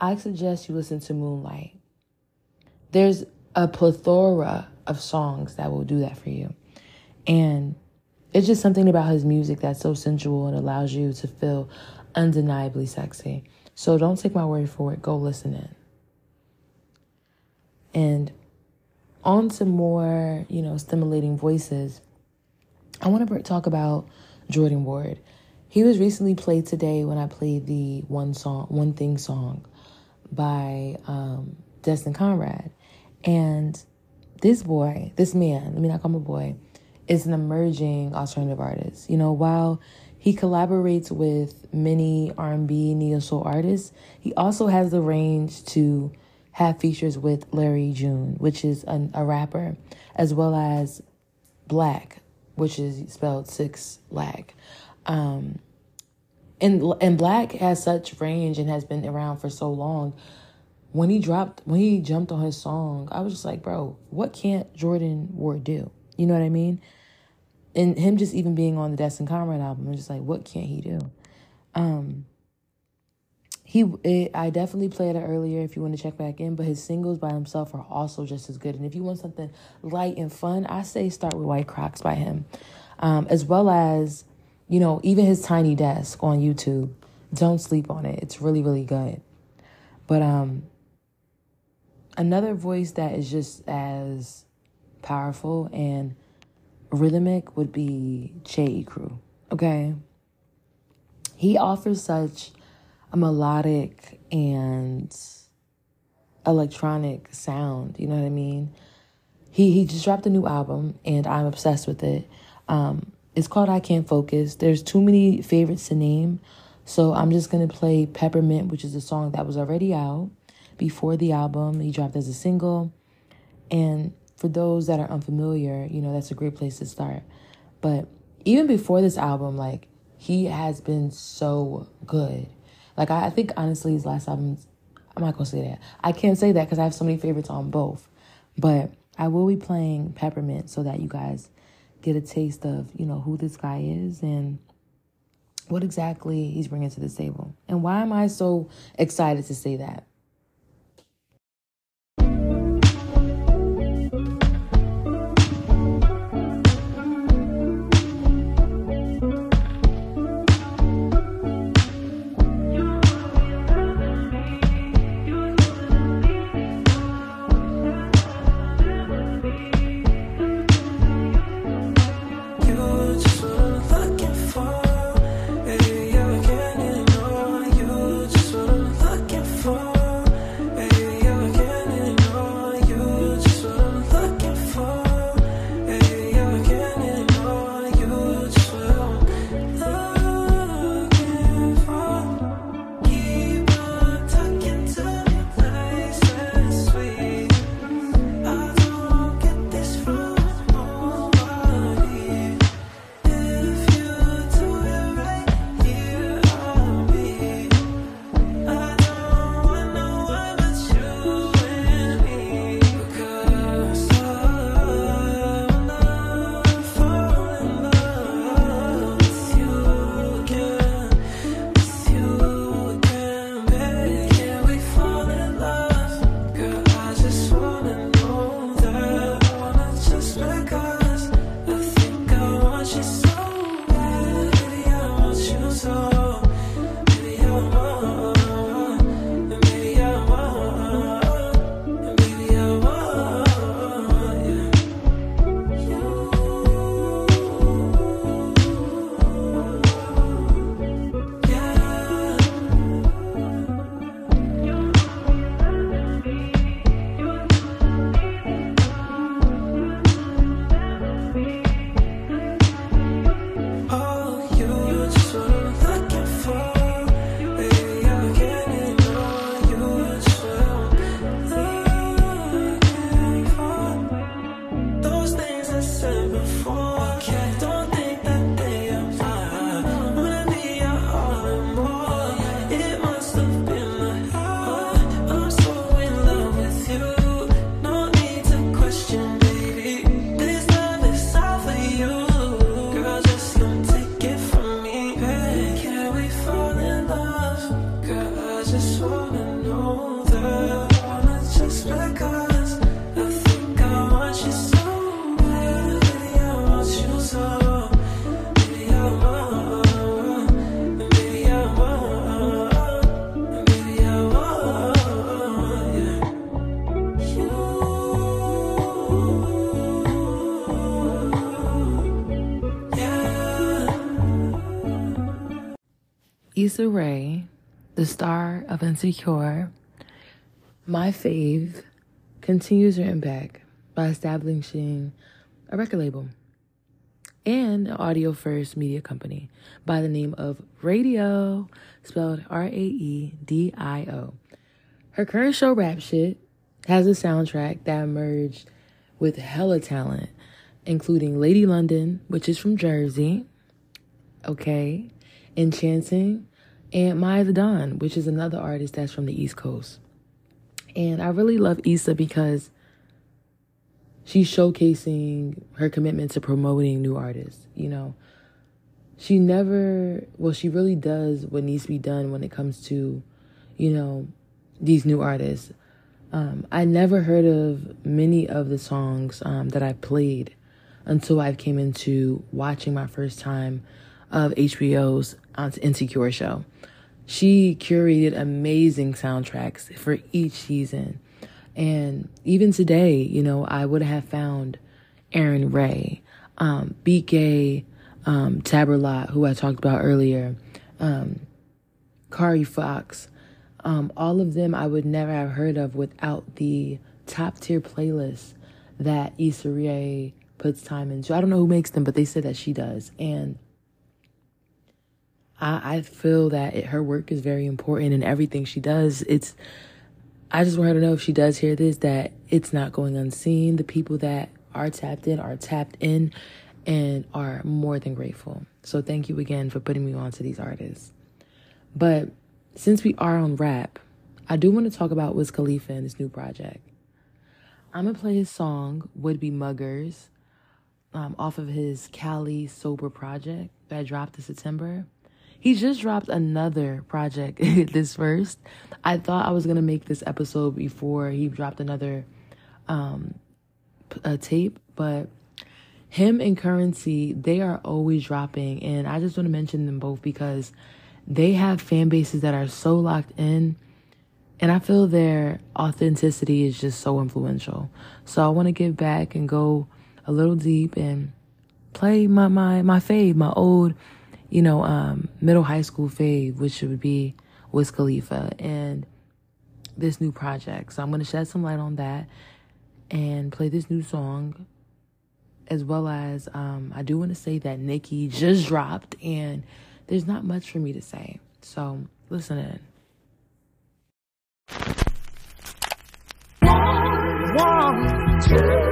I suggest you listen to Moonlight. There's a plethora of songs that will do that for you. And it's just something about his music that's so sensual and allows you to feel undeniably sexy. So don't take my word for it. Go listen in. And on to more, you know, stimulating voices. I want to talk about Jordan Ward. He was recently played today when I played the one song, one thing song by um, Destin Conrad. And this boy, this man, let me not call him a boy, is an emerging alternative artist. You know, while he collaborates with many R&B neo soul artists, he also has the range to have features with Larry June, which is an, a rapper, as well as 6LACK, which is spelled six lag. Um, and and 6LACK has such range and has been around for so long. When he dropped, when he jumped on his song, I was just like, bro, what can't Jordan Ward do? You know what I mean? And him just even being on the Destin Conrad album, I'm just like, what can't he do? Um, he, it, I definitely played it earlier if you want to check back in, but his singles by himself are also just as good. And if you want something light and fun, I say start with White Crocs by him, um, as well as, you know, even his Tiny Desk on YouTube. Don't sleep on it; it's really, really good. But um, another voice that is just as powerful and rhythmic would be Che Crew. Okay, he offers such a melodic and electronic sound. You know what I mean? He he just dropped a new album, and I'm obsessed with it. Um, it's called I Can't Focus. There's too many favorites to name, so I'm just gonna play Peppermint, which is a song that was already out before the album. He dropped as a single, and for those that are unfamiliar, you know that's a great place to start. But even before this album, like he has been so good. Like I, I think honestly, his last album, I'm not gonna say that. I can't say that because I have so many favorites on both. But I will be playing Peppermint so that you guys get a taste of you know who this guy is and what exactly he's bringing to the table. And why am I so excited to say that? Rae, the star of Insecure, my fave, continues her impact by establishing a record label and an audio first media company by the name of Raedio, spelled R A E D I O. Her current show, Rap Shit, has a soundtrack that emerged with hella talent, including Lady London, which is from Jersey, okay, Enchanting, and Maya the Don, which is another artist that's from the East Coast. And I really love Issa because she's showcasing her commitment to promoting new artists, you know. She never, well, she really does what needs to be done when it comes to, you know, these new artists. Um, I never heard of many of the songs um, that I played until I came into watching my first time of HBO's Insecure show. She curated amazing soundtracks for each season. And even today, you know, I would have found Arin Ray, um, Gay, um, Taberlot, who I talked about earlier, um, Kari Faux, um, all of them I would never have heard of without the top tier playlists that Issa Rae puts time into. I don't know who makes them, but they say that she does. And I, I feel that it, her work is very important and everything she does. It's, I just want her to know if she does hear this that it's not going unseen. The people that are tapped in are tapped in and are more than grateful. So thank you again for putting me on to these artists. But since we are on rap, I do want to talk about Wiz Khalifa and his new project. I'm gonna play his song "Would Be Muggers" um, off of his Khali Sober project that dropped in September. He just dropped another project this first. I thought I was gonna make this episode before he dropped another um, a tape, but him and Curren$y they are always dropping, and I just want to mention them both because they have fan bases that are so locked in and I feel their authenticity is just so influential. So I want to give back and go a little deep and play my my my fave, my old, you know, um, middle high school fave, which would be Wiz Khalifa and this new project. So I'm gonna shed some light on that and play this new song. As well as um, I do want to say that Nicki just dropped and there's not much for me to say. So listen in. One, two,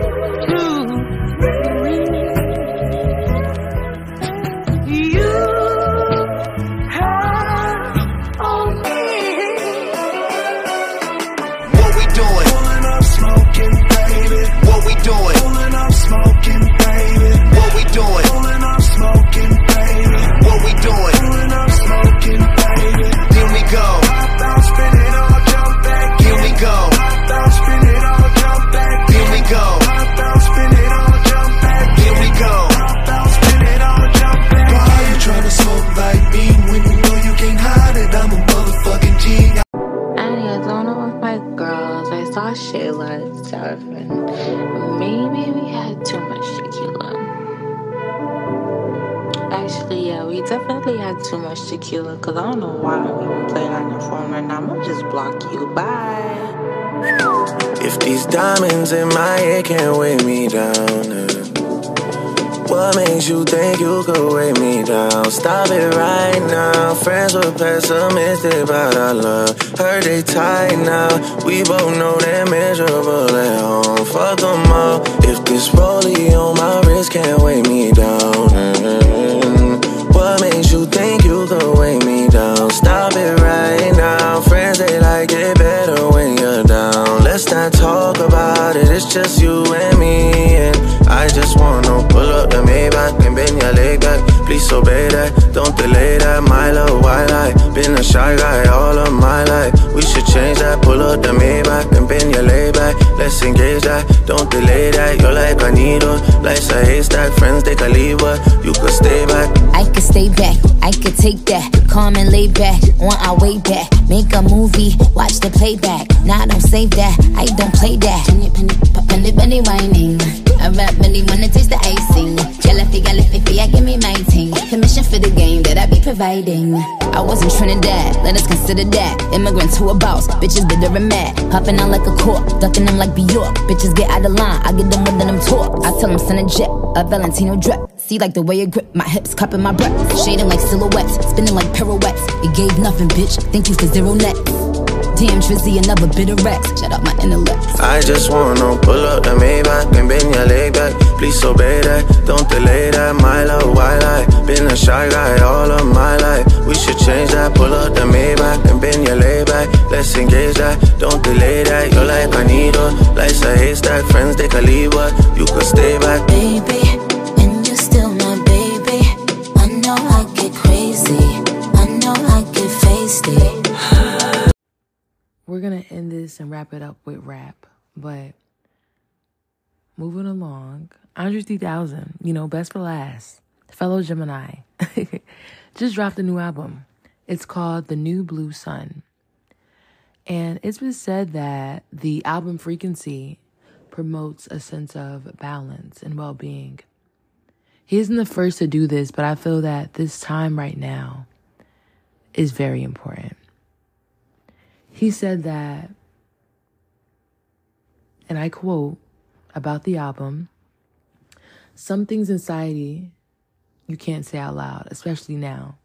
definitely had too much tequila because I don't know why we would play on your phone right now. I'm gonna just block you. Bye. If these diamonds in my head can't weigh me down, uh, what makes you think you could weigh me down? Stop it right now. Friends were pessimistic about our love. Heard they tight now. We both know they're miserable at home. Fuck them all. If this rollie on my wrist can't weigh me down, you think you could weigh me down? Stop it right now. Friends they like it better when you're down. Let's not talk about it. It's just you and me. And I just wanna pull up the Maybach and bend your leg back. Please obey that. Don't delay that. My love, why lie? Been a shy guy all of my life. We should change that. Pull up the Maybach and bend your leg back. Let's engage that. Don't delay that. You're like a needle. Life's a haystack. Friends they can leave, you could stay back. I could stay back, I could take that, calm and lay back, on our way back. Make a movie, watch the playback. Nah, don't save that, I don't play that. Penny, penny, penny, penny whining. I rap really wanna taste the icing. Jelly, galley, I give me my ting. Permission for the game that I be providing. I was in Trinidad, let us consider that. Immigrants who a boss, bitches bitter and mad. Hopping out like a cork, ducking them like Bjork. Bitches get out of line, I get them with them talk. I tell them send a jet, a Valentino drip. See like the way it grip, my hips cupping my breath. Shading like silhouettes, spinning like pirouettes. It gave nothing, bitch. Thank you for zero net. Damn, Trizzy, another bit of Rex. Shut up my intellect. I just wanna pull up the Maybach and bend your leg back. Please obey that, don't delay that. My love, why lie? Been a shy guy all of my life. We should change that. Pull up the Maybach and bend your leg back. Let's engage that, don't delay that. You're like a needle, life's a haystack. Friends they can leave, but you could stay back. Baby, We're gonna end this and wrap it up with rap, but moving along, Andre 3000, you know, best for last, fellow Gemini, just dropped a new album. It's called The New Blue Sun. And it's been said that the album frequency promotes a sense of balance and well being. He isn't the first to do this, but I feel that this time right now is very important. He said that, and I quote about the album some things in society you can't say out loud, especially now,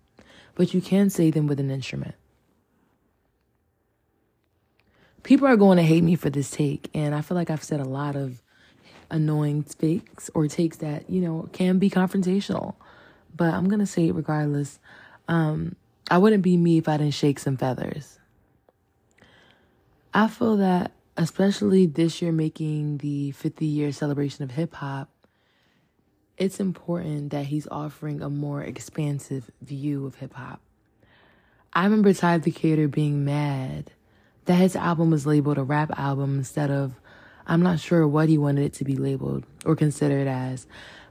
but you can say them with an instrument. People are going to hate me for this take, and I feel like I've said a lot of annoying takes or takes that, you know, can be confrontational. But I'm going to say it regardless. Um, I wouldn't be me if I didn't shake some feathers. I feel that, especially this year, making the 50 year celebration of hip hop, it's important that he's offering a more expansive view of hip hop. I remember Tyler the Creator being mad that his album was labeled a rap album instead of, I'm not sure what he wanted it to be labeled or considered as.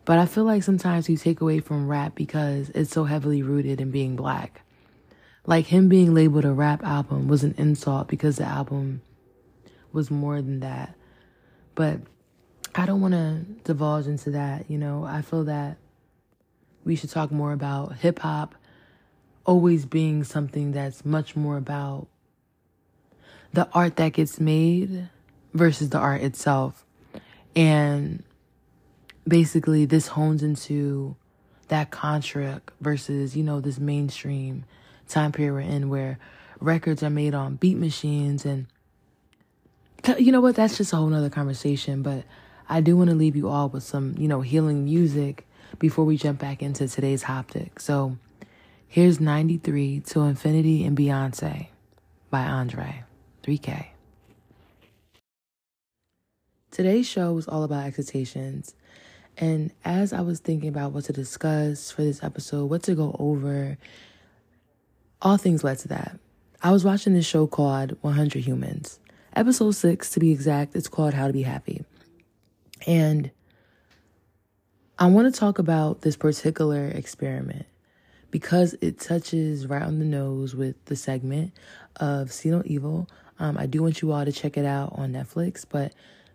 But I feel like sometimes we take away from rap because it's so heavily rooted in being black. Like him being labeled a rap album was an insult because the album was more than that. But I don't want to divulge into that, you know. I feel that we should talk more about hip hop always being something that's much more about the art that gets made versus the art itself. And basically, this hones into that contract versus, you know, this mainstream time period we're in where records are made on beat machines and you know what? That's just a whole nother conversation but i do want to leave you all with some you know healing music before we jump back into today's hoptic so here's 93 to infinity and beyonce by andre 3k today's show was all about excitations and as i was thinking about what to discuss for this episode what to go over all things led to that. I was watching this show called 100 Humans. Episode 6, to be exact, it's called How to Be Happy. And I want to talk about this particular experiment because it touches right on the nose with the segment of See No Evil. Um, I do want you all to check it out on Netflix, but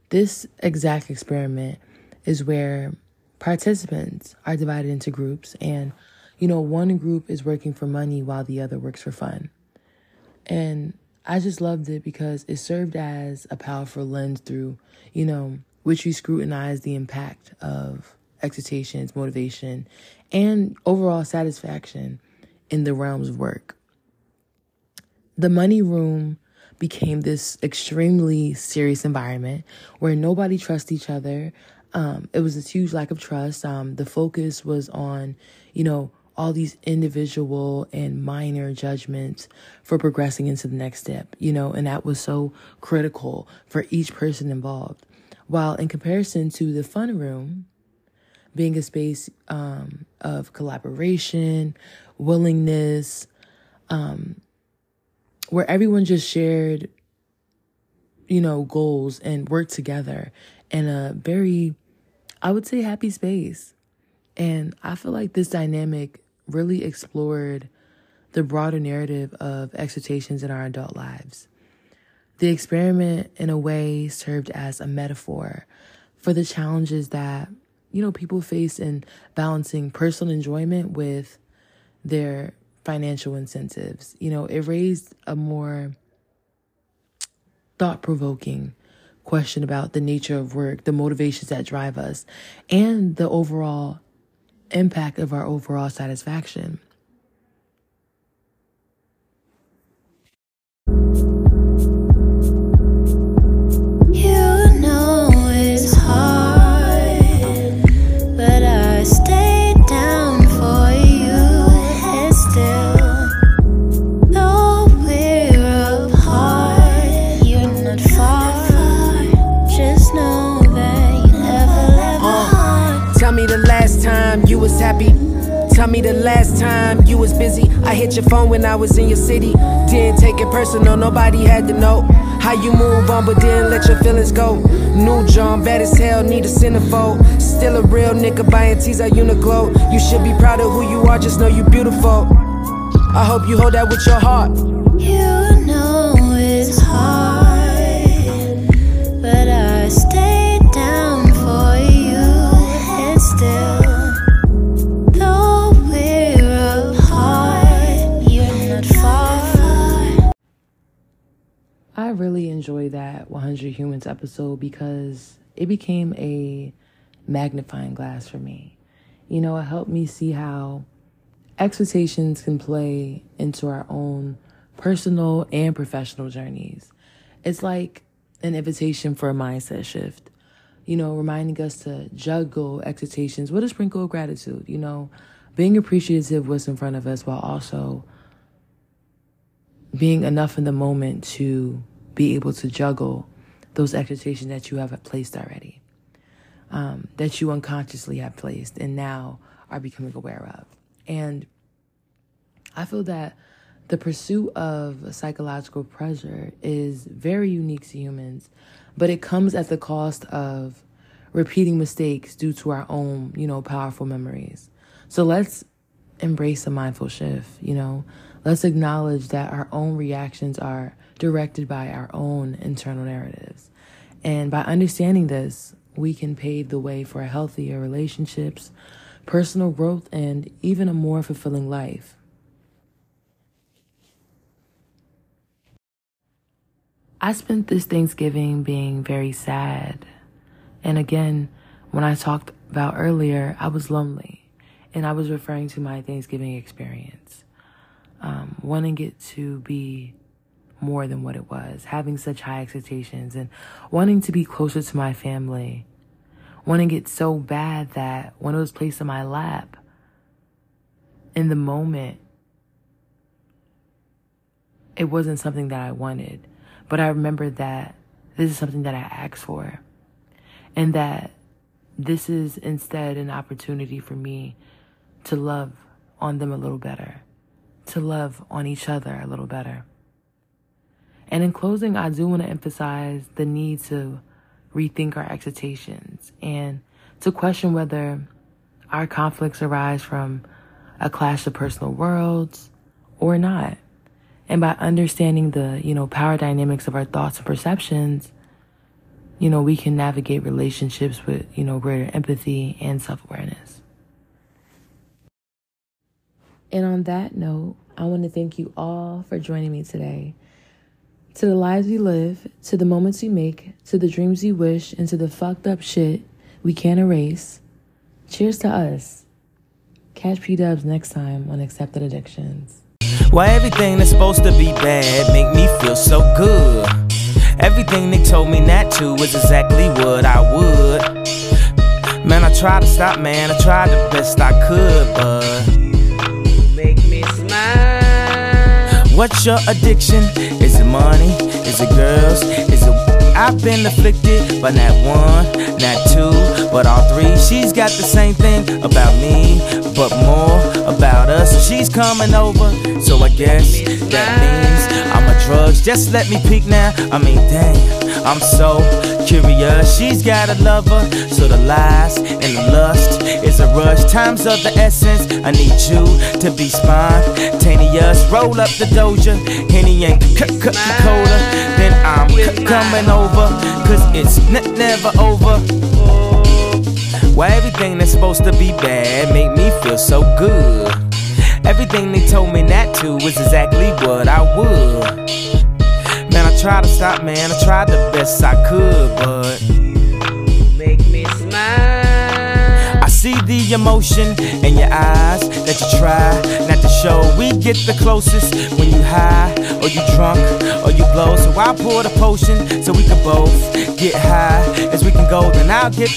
this exact experiment is where participants are divided into groups and you know, one group is working for money while the other works for fun. And I just loved it because it served as a powerful lens through, you know, which you scrutinize the impact of excitations, motivation, and overall satisfaction in the realms of work. The money room became this extremely serious environment where nobody trusts each other. Um, it was this huge lack of trust. Um, the focus was on, you know, all these individual and minor judgments for progressing into the next step, you know, and that was so critical for each person involved. While in comparison to the fun room, being a space um, of collaboration, willingness, um, where everyone just shared, you know, goals and worked together in a very, I would say, happy space. And I feel like this dynamic really explored the broader narrative of expectations in our adult lives. The experiment, in a way, served as a metaphor for the challenges that, you know, people face in balancing personal enjoyment with their financial incentives. You know, it raised a more thought provoking question about the nature of work, the motivations that drive us, and the overall impact of our overall satisfaction. Tell me the last time you was busy. I hit your phone when I was in your city. Didn't take it personal, nobody had to know how you move on, but didn't let your feelings go. New John, bad as hell, need a centerfold. Still a real nigga buying tees at Uniqlo. You should be proud of who you are, just know you beautiful. I hope you hold that with your heart. You know it's hard, but I stayed down I really enjoyed that 100 Humans episode because it became a magnifying glass for me. You know, it helped me see how expectations can play into our own personal and professional journeys. It's like an invitation for a mindset shift, you know, reminding us to juggle expectations with a sprinkle of gratitude, you know, being appreciative of what's in front of us while also being enough in the moment to be able to juggle those expectations that you have placed already, um, that you unconsciously have placed and now are becoming aware of. And I feel that the pursuit of psychological pleasure is very unique to humans, but it comes at the cost of repeating mistakes due to our own, you know, powerful memories. So let's embrace a mindful shift, you know. Let's acknowledge that our own reactions are directed by our own internal narratives. And by understanding this, we can pave the way for healthier relationships, personal growth, and even a more fulfilling life. I spent this Thanksgiving being very sad. And again, when I talked about earlier, I was lonely. And I was referring to my Thanksgiving experience. Um, wanting it to be more than what it was, having such high expectations, and wanting to be closer to my family. Wanting it so bad that when it was placed in my lap, in the moment, it wasn't something that I wanted. But I remember that this is something that I asked for. And that this is instead an opportunity for me to love on them a little better, to love on each other a little better. And in closing, I do want to emphasize the need to rethink our expectations and to question whether our conflicts arise from a clash of personal worlds or not. And by understanding the, you know, power dynamics of our thoughts and perceptions, you know, we can navigate relationships with, you know, greater empathy and self awareness. And on that note, I want to thank you all for joining me today. To the lives we live, to the moments we make, to the dreams we wish, and to the fucked up shit we can't erase. Cheers to us. Catch P Dubs next time on Accepted Addictions. Why everything that's supposed to be bad make me feel so good? Everything they told me not to was exactly what I would. Man, I tried to stop, man, I tried the best I could, but Make me smile. what's your addiction? Money? Is it girls? Is it I've been afflicted by not one, not two, but all three, she's got the same thing about me, but more about us. So she's coming over, so I guess that means I'm a drugs. Just let me peek now. I mean, dang, I'm so curious. She's got a lover, so the lies and the lust is a rush. Time's of the essence. I need you to be spontaneous. Roll up the doja, Henny and Coca-Cola. Then I'm coming over, cause it's never over. Why everything that's supposed to be bad make me feel so good? Everything they told me not to was exactly what I would. Tried to stop, man. I tried the best I could, but you Make me smile. I see the emotion in your eyes that you try not to show. We get the closest when you high, or you drunk, or you blow. So I pour the potion so we can both get high as we can go. Then I'll get